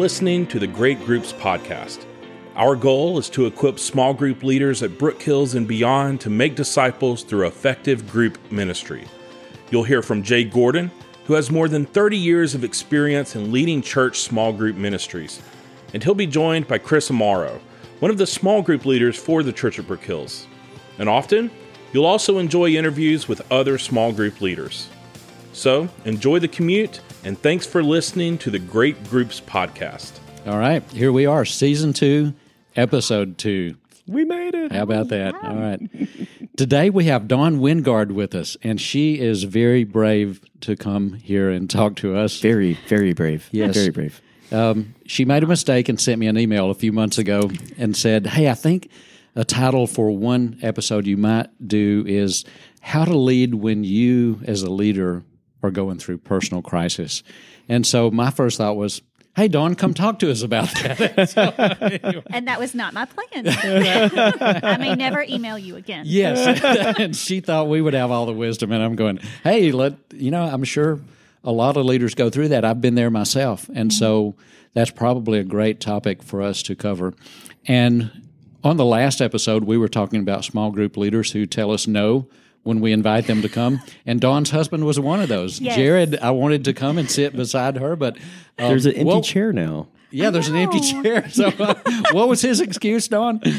listening to the Great Groups Podcast. Our goal is to equip small group leaders at Brook Hills and beyond to make disciples through effective group ministry. You'll hear from Jay Gordon, who has more than 30 years of experience in leading church small group ministries. And he'll be joined by Chris Amaro, one of the small group leaders for the Church at Brook Hills. And often, you'll also enjoy interviews with other small group leaders. So, enjoy the commute, and thanks for listening to the Great Groups Podcast. All right, here we are, season two, episode two. We made it. How about that? All right. Today we have Dawn Wingard with us, and she is very brave to come here and talk to us. Very, very brave. Yes. Very brave. Um, she made a mistake and sent me an email a few months ago and said, Hey, I think a title for one episode you might do is How to Lead When You, as a leader, are going through personal crisis. And so my first thought was, Hey, Dawn, come talk to us about that. And that was not my plan. I may never email you again. Yes. and she thought we would have all the wisdom. And I'm going, hey, let, you know, I'm sure a lot of leaders go through that. I've been there myself. And mm-hmm. so that's probably a great topic for us to cover. And on the last episode, we were talking about small group leaders who tell us no when we invite them to come. And Dawn's husband was one of those. Yes. Jared, I wanted to come and sit beside her, but um, There's an empty well, chair now. Yeah, there's an empty chair. So, uh, what was his excuse, Dawn?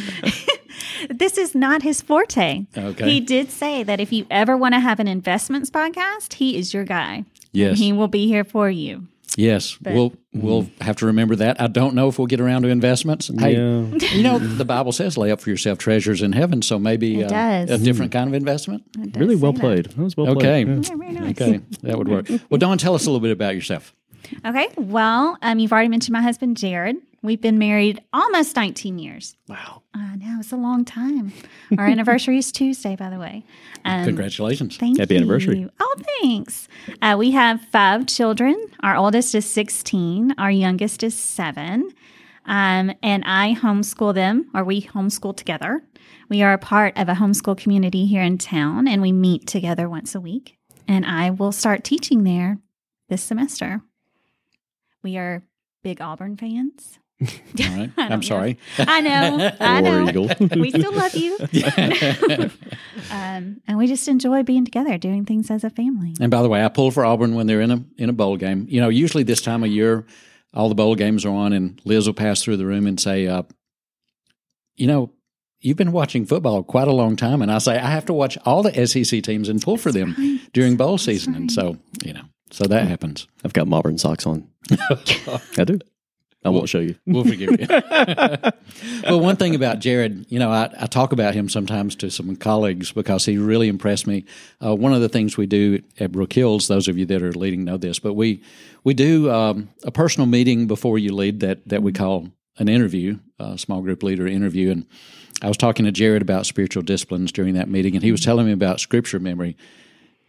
This is not his forte. Okay. He did say that if you ever want to have an investments podcast, he is your guy. Yes. He will be here for you. Yes, we'll we'll have to remember that. I don't know if we'll get around to investments. Hey, Yeah. you know the Bible says, "Lay up for yourself treasures in heaven." So maybe It uh, does. a different kind of investment. Really well that. played. That was well Okay, played. Yeah, very nice. okay, that would work. Well, Dawn, tell us a little bit about yourself. Okay. Well, um, you've already mentioned my husband, Jared. We've been married almost 19 years. Wow. I know, it's a long time. Our anniversary is Tuesday, by the way. Um, Congratulations. Thank Happy you. anniversary. Oh, thanks. Uh, we have five children. Our oldest is 16, our youngest is seven. Um, and I homeschool them, or we homeschool together. We are a part of a homeschool community here in town, and we meet together once a week. And I will start teaching there this semester. We are big Auburn fans. All right. I I'm don't sorry. I know. I know. Eagle. we still love you. um, and we just enjoy being together, doing things as a family. And by the way, I pull for Auburn when they're in a in a bowl game. You know, usually this time of year, all the bowl games are on, and Liz will pass through the room and say, uh, "You know, you've been watching football quite a long time," and I say, "I have to watch all the SEC teams and pull for them during bowl season." And so, you know, so that happens. I've got Auburn socks on. I do. I won't show you. We'll forgive you. well, one thing about Jared, you know, I, I talk about him sometimes to some colleagues because he really impressed me. Uh, one of the things we do at Brook Hills, those of you that are leading know this, but we we do um, a personal meeting before you lead that that we call an interview, a small group leader interview, and I was talking to Jared about spiritual disciplines during that meeting, and he was telling me about scripture memory,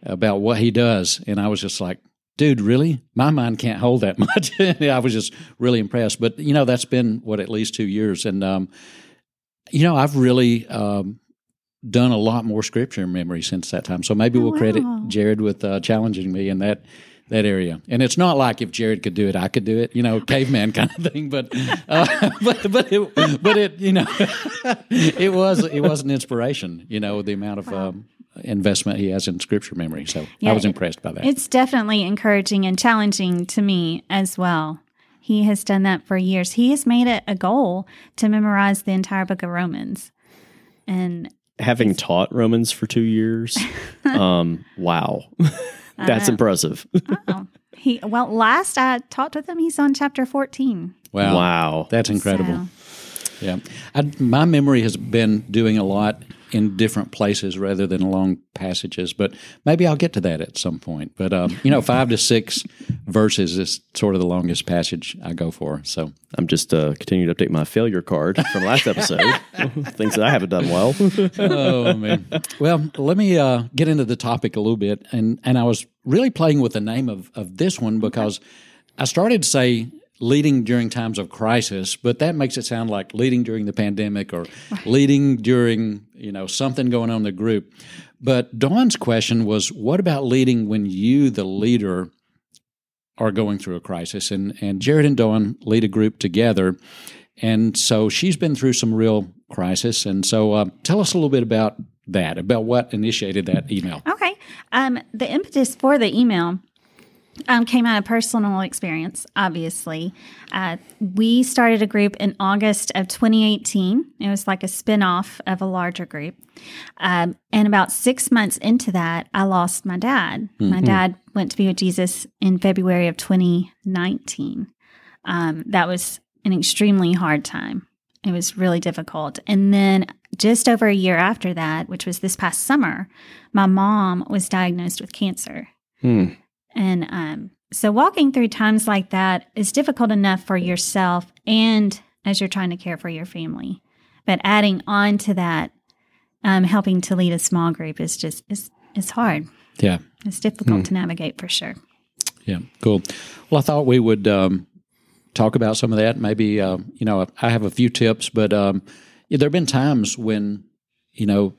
about what he does, and I was just like, dude, really? My mind can't hold that much. I was just really impressed. But you know, that's been what at least two years, and um, you know, I've really um, done a lot more scripture memory since that time. So maybe Oh, we'll credit. Jared with uh, challenging me in that. That area, and it's not like if Jared could do it, I could do it. You know, caveman kind of thing. But, uh, but, but, it, but it, you know, it was it was an inspiration. You know, the amount of um, investment he has in scripture memory. So I was impressed by that. It's definitely encouraging and challenging to me as well. He has done that for years. He has made it a goal to memorize the entire book of Romans. And Having taught Romans for two years, um, wow. That's impressive. oh, he well, last I talked with him, he's on chapter 14. wow, Wow. that's incredible. So, Yeah, I, my memory has been doing a lot in different places rather than long passages, but maybe I'll get to that at some point. But um, you know, five to six verses is sort of the longest passage I go for. So I'm just uh, continuing to update my failure card from last episode. Things that I haven't done well. oh man. Well, let me uh, get into the topic a little bit, and and I was really playing with the name of of this one because I started to say leading during times of crisis, but that makes it sound like leading during the pandemic or leading during you know something going on in the group. But Dawn's question was, what about leading when you, the leader, are going through a crisis, and and Jared and Dawn lead a group together, and so she's been through some real crisis, and so uh, tell us a little bit about that, about what initiated that email. Okay. Um, the impetus for the email um, came out of personal experience, obviously. Uh, we started a group in August of 2018. It was like a spinoff of a larger group. Um, and about six months into that, I lost my dad. Mm-hmm. My dad went to be with Jesus in February of 2019. Um, that was an extremely hard time. It was really difficult. And then just over a year after that, which was this past summer, my mom was diagnosed with cancer. Hmm. And um, so walking through times like that is difficult enough for yourself and as you're trying to care for your family. But adding on to that, um, helping to lead a small group is just is is hard. Yeah, it's difficult hmm. to navigate for sure. Yeah, cool. Well, I thought we would um, talk about some of that. Maybe uh, you know I have a few tips, but um, there have been times when you know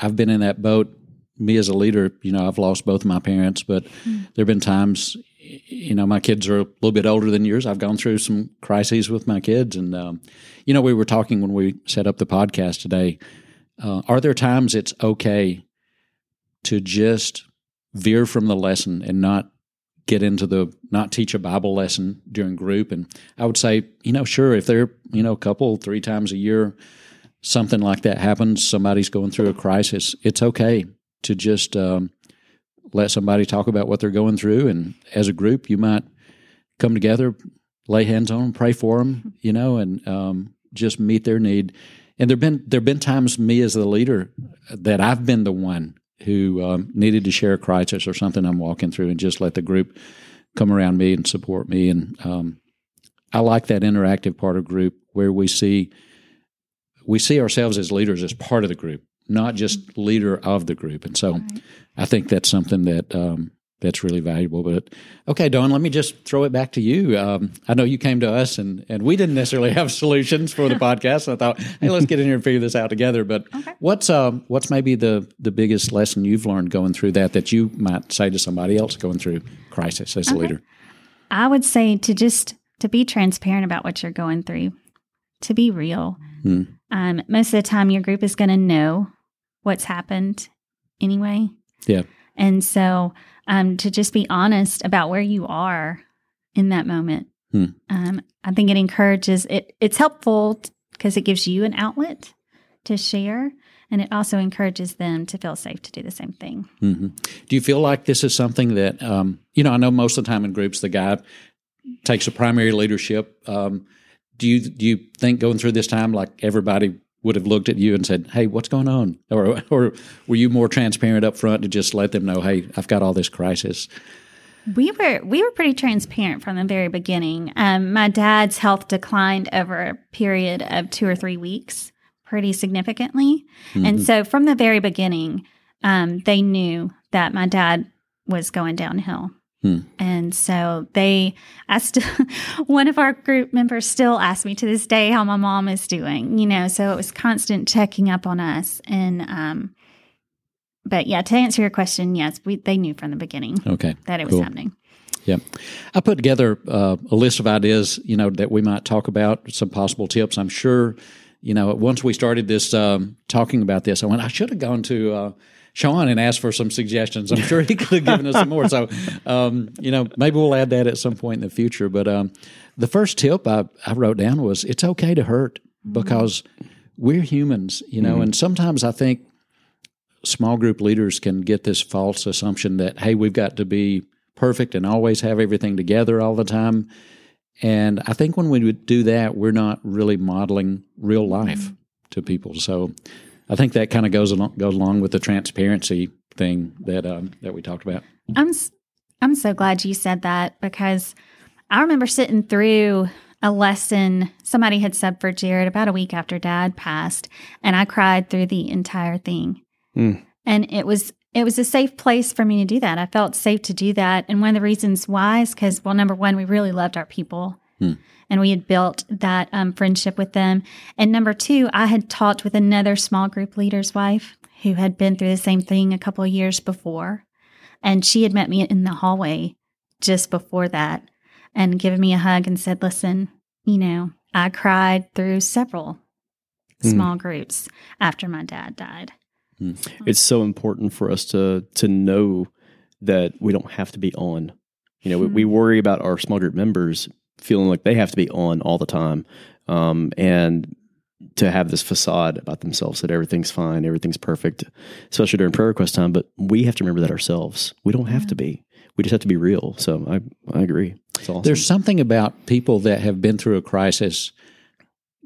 I've been in that boat me as a leader, you know, I've lost both of my parents, but mm. there have been times, you know, my kids are a little bit older than yours. I've gone through some crises with my kids. And, um, you know, we were talking when we set up the podcast today. Uh, are there times it's okay to just veer from the lesson and not get into the not teach a bible lesson during group and i would say you know sure if they're you know a couple three times a year something like that happens somebody's going through a crisis it's okay to just um, let somebody talk about what they're going through. And as a group, you might come together, lay hands on them, pray for them, you know, and um, just meet their need. And there've been there've been times me as the leader that I've been the one who um, needed to share a crisis or something I'm walking through, and just let the group come around me and support me. And um, I like that interactive part of group where we see we see ourselves as leaders as part of the group not just leader of the group. And so right. I think that's something that um, that's really valuable. But okay, Dawn, let me just throw it back to you. Um, I know you came to us and, and we didn't necessarily have solutions for the podcast. So I thought, hey, let's get in here and figure this out together. But okay. what's um, what's maybe the the biggest lesson you've learned going through that that you might say to somebody else going through crisis as okay. a leader? I would say to just to be transparent about what you're going through, to be real. Hmm. Um, most of the time, your group is going to know what's happened anyway. Yeah. And so um, to just be honest about where you are in that moment, hmm. um, I think it encourages it. It's helpful because it gives you an outlet to share, and it also encourages them to feel safe to do the same thing. Mm-hmm. Do you feel like this is something that um, you know? I know most of the time in groups, the guy takes a primary leadership. Um, do you do you think going through this time, like everybody would have looked at you and said, "Hey, what's going on?" Or, or were you more transparent up front to just let them know, "Hey, I've got all this crisis." We were we were pretty transparent from the very beginning. Um, my dad's health declined over a period of two or three weeks, pretty significantly, mm-hmm. and so from the very beginning, um, they knew that my dad was going downhill. Hmm. And so they asked one of our group members still asks me to this day how my mom is doing, you know, so it was constant checking up on us. And, um, but yeah, to answer your question, yes, we, they knew from the beginning okay, that it cool. was happening. Yeah. I put together uh, a list of ideas, you know, that we might talk about, some possible tips. I'm sure, you know, once we started this, um, talking about this, I went, I should have gone to, uh, Sean and asked for some suggestions. I'm sure he could have given us some more. So, um, you know, maybe we'll add that at some point in the future. But um, the first tip I, I, wrote down was it's okay to hurt because we're humans, you know, mm-hmm. and sometimes I think small group leaders can get this false assumption that, hey, we've got to be perfect and always have everything together all the time. And I think when we do that, we're not really modeling real life mm-hmm. to people. So I think that kind of goes along goes along with the transparency thing that um, that we talked about. I'm I'm so glad you said that because I remember sitting through a lesson somebody had said for Jared about a week after Dad passed, and I cried through the entire thing. Mm. And it was it was a safe place for me to do that. I felt safe to do that, and one of the reasons why is because well, number one, we really loved our people. Mm and we had built that um, friendship with them. And number two, I had talked with another small group leader's wife who had been through the same thing a couple of years before. And she had met me in the hallway just before that and given me a hug and said, Listen, you know, I cried through several Mm. small groups after my dad died. It's so important for us to to know that we don't have to be on. You know, we, we worry about our small group members feeling like they have to be on all the time, um, and to have this facade about themselves that everything's fine, everything's perfect, especially during prayer request time. But we have to remember that ourselves. We don't have to be. We just have to be real. So I I agree. It's awesome. There's something about people that have been through a crisis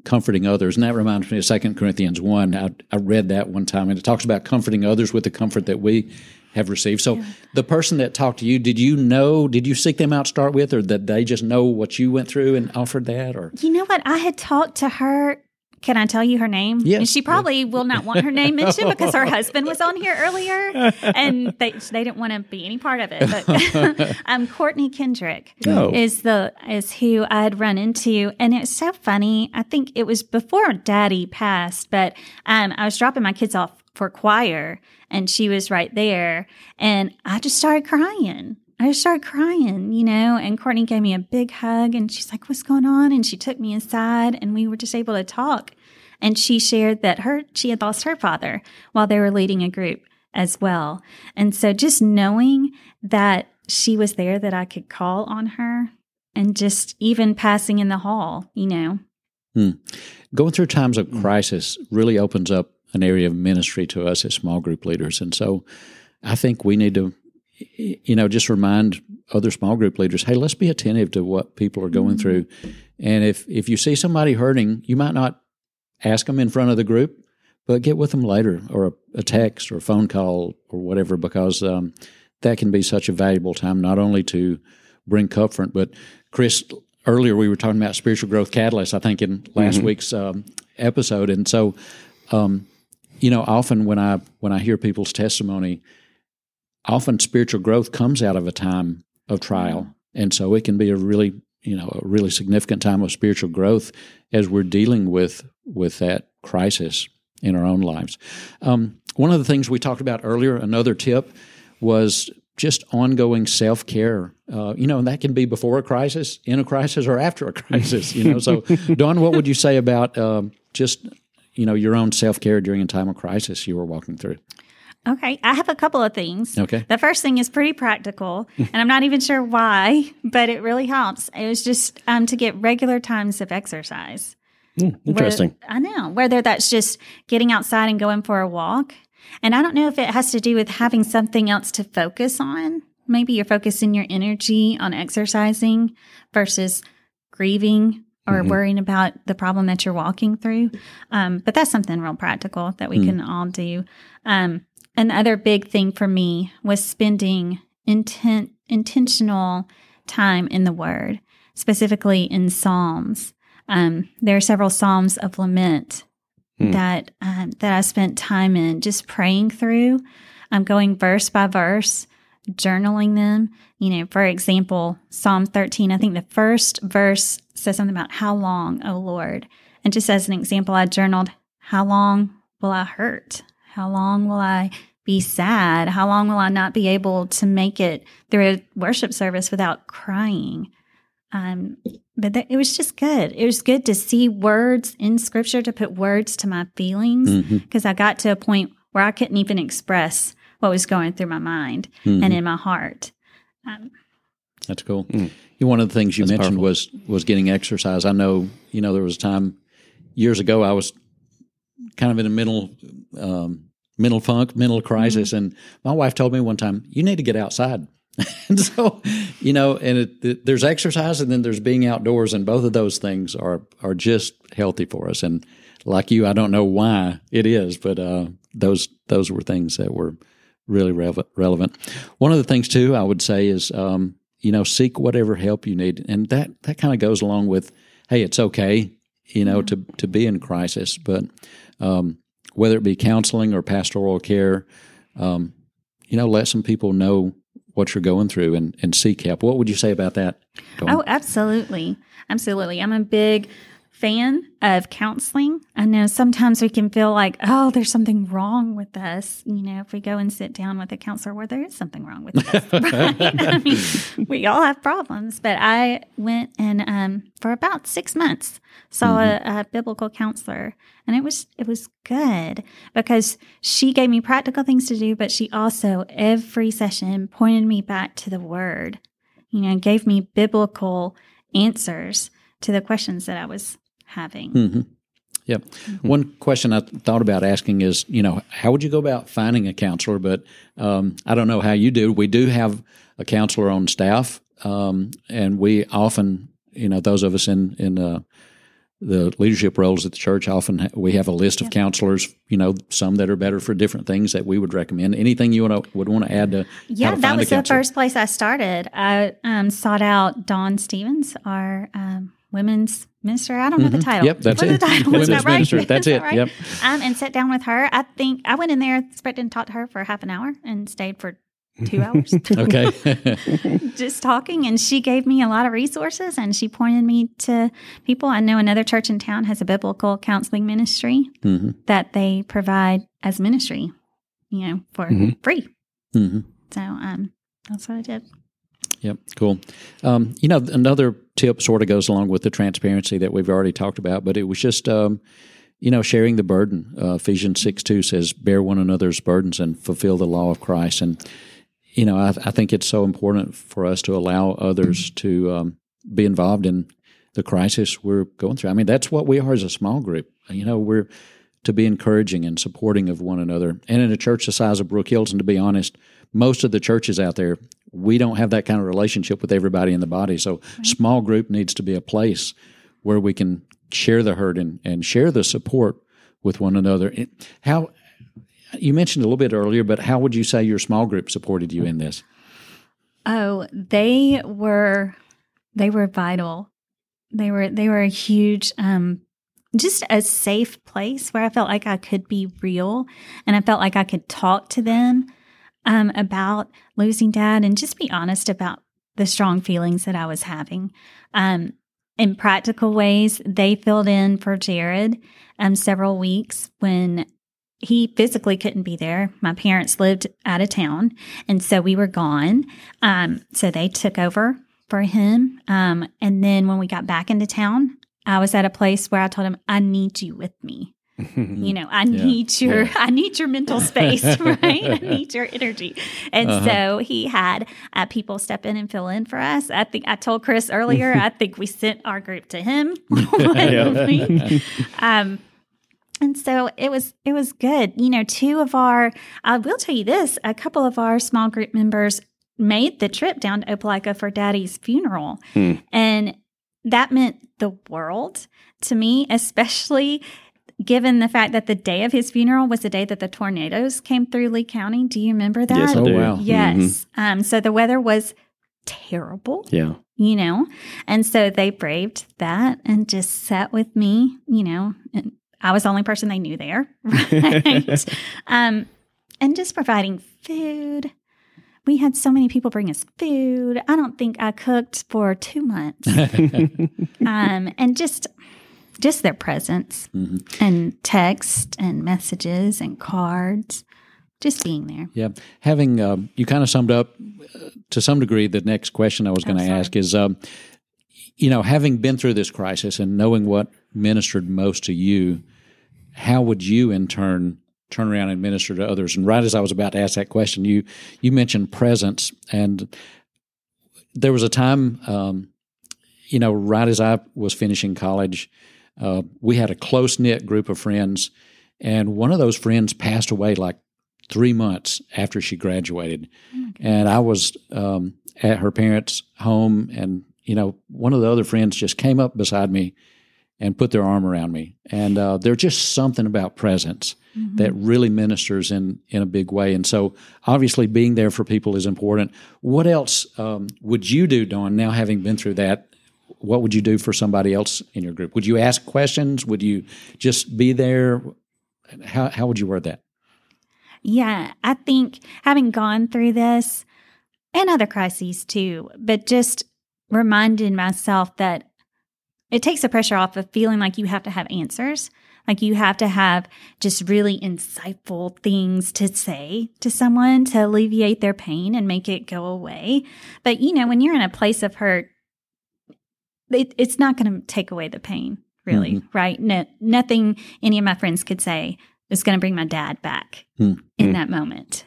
comforting others. And that reminds me of 2 Corinthians 1. I, I read that one time, and it talks about comforting others with the comfort that we have received. So the person that talked to you, did you know, did you seek them out to start with, or did they just know what you went through and offered that? Or You know what? I had talked to her. Can I tell you her name? Yes. And she probably will not want her name mentioned because her husband was on here earlier and they, they didn't want to be any part of it. But um, Courtney Kendrick Oh. is the is who I had run into. And it's so funny. I think it was before daddy passed, but um, I was dropping my kids off for choir and she was right there. And I just started crying. I just started crying, you know, and Courtney gave me a big hug and she's like, What's going on? And she took me inside and we were just able to talk. And she shared that her she had lost her father while they were leading a group as well. And so just knowing that she was there that I could call on her and just even passing in the hall, you know. Hmm. going through times of crisis really opens up an area of ministry to us as small group leaders. And so I think we need to, you know, just remind other small group leaders, hey, let's be attentive to what people are going through. And if, if you see somebody hurting, you might not ask them in front of the group, but get with them later or a, a text or a phone call or whatever, because um, that can be such a valuable time, not only to bring comfort, but Chris, earlier we were talking about spiritual growth catalyst, I think in last week's um, episode. And so, um, you know, often when I when I hear people's testimony, often spiritual growth comes out of a time of trial, and so it can be a really you know a really significant time of spiritual growth as we're dealing with with that crisis in our own lives. Um, one of the things we talked about earlier, another tip was just ongoing self care. Uh, you know, and that can be before a crisis, in a crisis, or after a crisis. You know, so Dawn, what would you say about um, just you know your own self care during a time of crisis you were walking through? Okay, I have a couple of things. Okay. The first thing is pretty practical, and I'm not even sure why, but it really helps. It was just um, to get regular times of exercise. Interesting. Whether- I know. Whether that's just getting outside and going for a walk. And I don't know if it has to do with having something else to focus on. Maybe you're focusing your energy on exercising versus grieving or worrying about the problem that you're walking through. Um, but that's something real practical that we can all do. Um, another big thing for me was spending intent, intentional time in the Word, specifically in Psalms. Um, there are several Psalms of lament that um, that I spent time in, just praying through. I'm going verse by verse, journaling them. You know, for example, Psalm 13. I think the first verse says something about how long, oh Lord. And just as an example, I journaled, how long will I hurt? How long will I be sad? How long will I not be able to make it through a worship service without crying? Um, but th- it was just good. It was good to see words in scripture to put words to my feelings because I got to a point where I couldn't even express what was going through my mind and in my heart. Um, That's cool. You- One of the things you That's mentioned powerful. was was getting exercise. I know, you know, there was a time years ago I was kind of in a mental um, mental funk, mental crisis, and my wife told me one time, "You need to get outside." and so, you know, and it, it, there's exercise, and then there's being outdoors, and both of those things are are just healthy for us. And like you, I don't know why it is, but uh, those those were things that were really rele- relevant. One of the things too, I would say is, um, you know, seek whatever help you need, and that that kind of goes along with, hey, it's okay, you know, to to be in crisis, but um, whether it be counseling or pastoral care, um, you know, let some people know what you're going through and, and seek help. What would you say about that? Dawn? Oh, absolutely. Absolutely. I'm a big fan of counseling. I know sometimes we can feel like, oh, there's something wrong with us. You know, if we go and sit down with a counselor where there is something wrong with us, right? I mean, we all have problems. But I went and um, for about six months saw mm-hmm. a, a biblical counselor, and it was it was good because she gave me practical things to do, but she also every session pointed me back to the Word. You know, gave me biblical answers to the questions that I was having. Mm-hmm. Yep. Mm-hmm. One question I thought about asking is, you know, how would you go about finding a counselor? But um, I don't know how you do. We do have a counselor on staff, um, and we often, you know, those of us in in uh, the leadership roles at the church, often ha- we have a list of counselors. You know, some that are better for different things that we would recommend. Anything you want to would want to add to? Yeah, to that was the first place I started. I um, sought out Dawn Stevens, our um, women's minister. I don't know mm-hmm. the title. Yep, that's What's it. The title? women's that right? minister. That's it. Right? Yep. Um, and sat down with her. I think I went in there expecting to talk to her for half an hour and stayed for two hours. okay. Just talking. And she gave me a lot of resources and she pointed me to people. I know another church in town has a biblical counseling ministry mm-hmm. that they provide as ministry, you know, for mm-hmm. free. Mm-hmm. So um, that's what I did. Yep, cool. Um, you know, another tip sort of goes along with the transparency that we've already talked about, but it was just, um, you know, sharing the burden. Uh, Ephesians 6 2 says, Bear one another's burdens and fulfill the law of Christ. And, you know, I, I think it's so important for us to allow others to um, be involved in the crisis we're going through. I mean, that's what we are as a small group. You know, we're to be encouraging and supporting of one another. And in a church the size of Brook Hills, and to be honest, most of the churches out there, we don't have that kind of relationship with everybody in the body. So, right. small group needs to be a place where we can share the hurt and, and share the support with one another. How you mentioned a little bit earlier, but how would you say your small group supported you in this? Oh, they were they were vital. They were they were a huge um just a safe place where I felt like I could be real and I felt like I could talk to them um, about losing dad and just be honest about the strong feelings that I was having. Um, in practical ways, they filled in for Jared um, several weeks when he physically couldn't be there. My parents lived out of town, and so we were gone. Um, so they took over for him. Um, and then when we got back into town, I was at a place where I told him, I need you with me you know, I yeah. need your yeah. I need your mental space, right? I need your energy. And uh-huh. so he had uh, people step in and fill in for us. I think I told Chris earlier, I think we sent our group to him um, and so it was it was good. You know, two of our I will tell you this, a couple of our small group members made the trip down to Opelika for daddy's funeral. Hmm. And that meant the world to me, especially given the fact that the day of his funeral was the day that the tornadoes came through Lee County. Do you remember that? Yes, I oh, do. wow. Yes. Mm-hmm. Um, so the weather was terrible. Yeah. You know, and so they braved that and just sat with me, you know, and I was the only person they knew there. Right. um, and just providing food. We had so many people bring us food. I don't think I cooked for two months. um, and just just their presence mm-hmm. and text and messages and cards just being there. Yeah. Having um, you kind of summed up uh, to some degree the next question i was going to oh, ask is um, you know having been through this crisis and knowing what ministered most to you how would you in turn turn around and minister to others? And right as i was about to ask that question you you mentioned presence. And there was a time um, you know right as i was finishing college uh, we had a close knit group of friends, and one of those friends passed away like three months after she graduated. Oh and I was um, at her parents' home, and you know, one of the other friends just came up beside me and put their arm around me. And uh, there's just something about presence mm-hmm. that really ministers in in a big way. And so, obviously, being there for people is important. What else um, would you do, Dawn? Now having been through that, what would you do for somebody else in your group? Would you ask questions? Would you just be there? How, how would you word that? Yeah, I think having gone through this and other crises too, but just reminding myself that it takes the pressure off of feeling like you have to have answers. Like you have to have just really insightful things to say to someone to alleviate their pain and make it go away. But you know, when you're in a place of hurt, it, it's not going to take away the pain, really, Mm-hmm. right? No, nothing any of my friends could say is going to bring my dad back Hmm. in that moment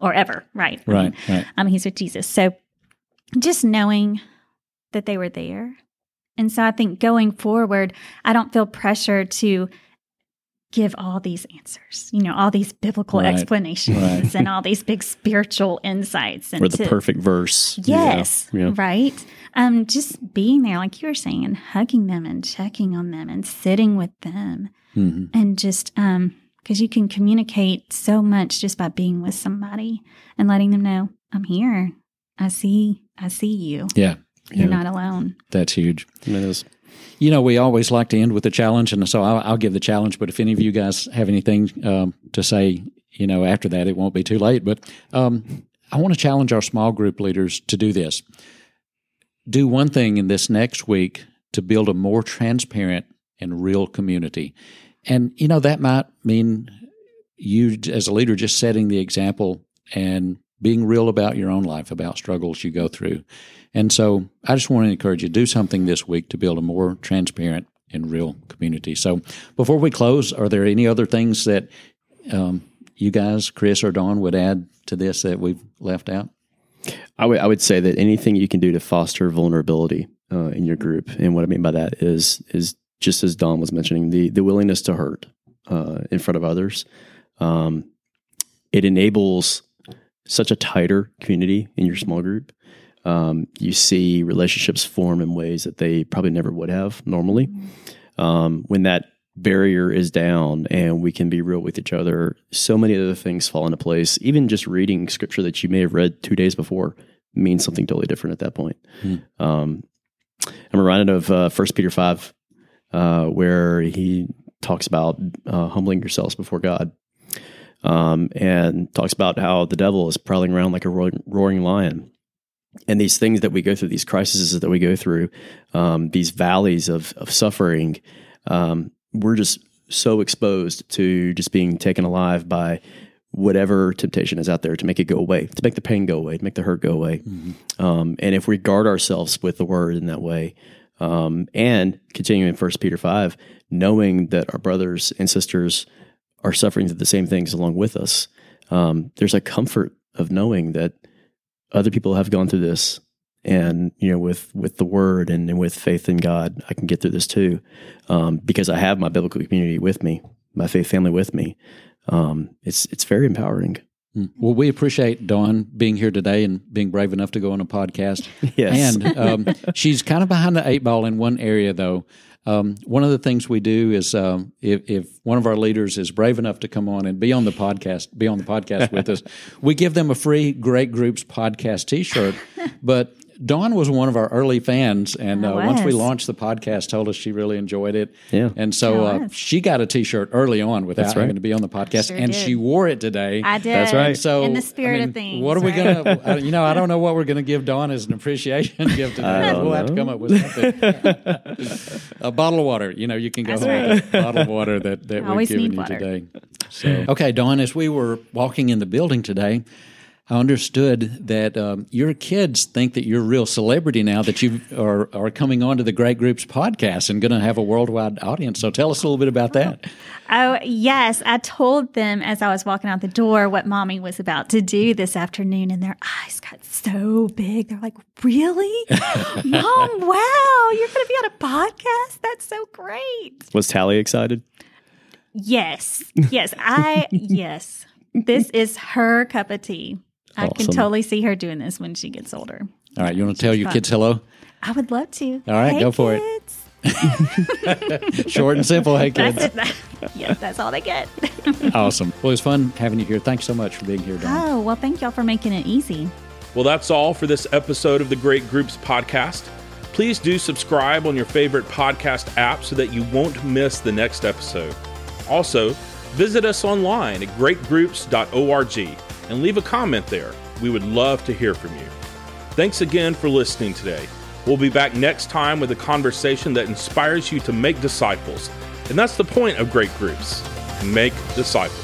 or ever, right? Right. I mean, right. um, he's with Jesus. So just knowing that they were there. And so I think going forward, I don't feel pressure to give all these answers, you know, all these biblical Right, explanations right. and all these big spiritual insights. And or the to- perfect verse. you Yes, you know. right. Um, just being there, like you were saying, and hugging them and checking on them and sitting with them hmm and just um because you can communicate so much just by being with somebody and letting them know i'm here i see i see you Yeah, you're Yeah. not alone that's huge. I mean, it was- You know, we always like to end with a challenge, and so I'll, I'll give the challenge. But if any of you guys have anything um, to say, you know, after that, it won't be too late. But um, I want to challenge our small group leaders to do this. Do one thing in this next week to build a more transparent and real community. And, you know, that might mean you, as a leader, just setting the example and being real about your own life, about struggles you go through. And so I just want to encourage you to do something this week to build a more transparent and real community. So before we close, are there any other things that um, you guys, Chris or Dawn, would add to this that we've left out? I would I would say that anything you can do to foster vulnerability uh, in your group, and what I mean by that is is just as Dawn was mentioning the the willingness to hurt uh, in front of others. Um, it enables such a tighter community in your small group. Um, you see relationships form in ways that they probably never would have normally. Um, when that barrier is down and we can be real with each other, so many other things fall into place. Even just reading scripture that you may have read two days before means something totally different at that point. Hmm. Um, I'm reminded of uh, 1 Peter 5, uh, where he talks about uh, humbling yourselves before God. Um, and talks about how the devil is prowling around like a roaring, roaring lion. And these things that we go through, these crises that we go through, um, these valleys of, of suffering, um, we're just so exposed to just being taken alive by whatever temptation is out there to make it go away, to make the pain go away, to make the hurt go away. Um, and if we guard ourselves with the word in that way, um, and continuing in First Peter five, knowing that our brothers and sisters are suffering the same things along with us, um, there's a comfort of knowing that other people have gone through this, and you know, with with the word and, and with faith in God, I can get through this too, um, because I have my biblical community with me, my faith family with me. Um, it's it's very empowering. Hmm. Well, we appreciate Dawn being here today and being brave enough to go on a podcast. Yes. And um, she's kind of behind the eight ball in one area, though. Um, one of the things we do is um, if, if one of our leaders is brave enough to come on and be on the podcast, be on the podcast with us, we give them a free Great Groups podcast T-shirt. But Dawn was one of our early fans, and uh, once we launched the podcast, told us she really enjoyed it. Yeah. and so uh, she got a T-shirt early on without That's right. having to be on the podcast, Sure and did. she wore it today. i did That's right. So in the spirit I mean, of things What are we right? gonna? I- you know, I don't know what we're gonna give Dawn as an appreciation gift today. I don't We'll have to come up with something. a bottle of water. You know, you can go That's home with a bottle of water that that we've Always given you water. today. So okay, Dawn, as we were walking in the building today. I understood that um, your kids think that you're a real celebrity now that you are, are coming on to the Great Groups podcast and going to have a worldwide audience. So tell us a little bit about that. Oh, yes. I told them as I was walking out the door what mommy was about to do this afternoon, and their eyes got so big. They're like, Really? Mom, wow, you're going to be on a podcast? That's so great. Was Tally excited? Yes. Yes. I, yes. This is her cup of tea. I can totally see her doing this when she gets older. All right, you want to tell your fun. kids hello? I would love to. All right, Hey, go for it. Short and simple. Hey, kids. That's it. yes, that's all they get. Awesome. Well, it was fun having you here. Thanks so much for being here, Dawn. oh, well, thank y'all for making it easy. Well, that's all for this episode of the Great Groups podcast. Please do subscribe on your favorite podcast app so that you won't miss the next episode. Also, visit us online at greatgroups.org and leave a comment there. We would love to hear from you. Thanks again for listening today. We'll be back next time with a conversation that inspires you to make disciples. And that's the point of great groups make disciples.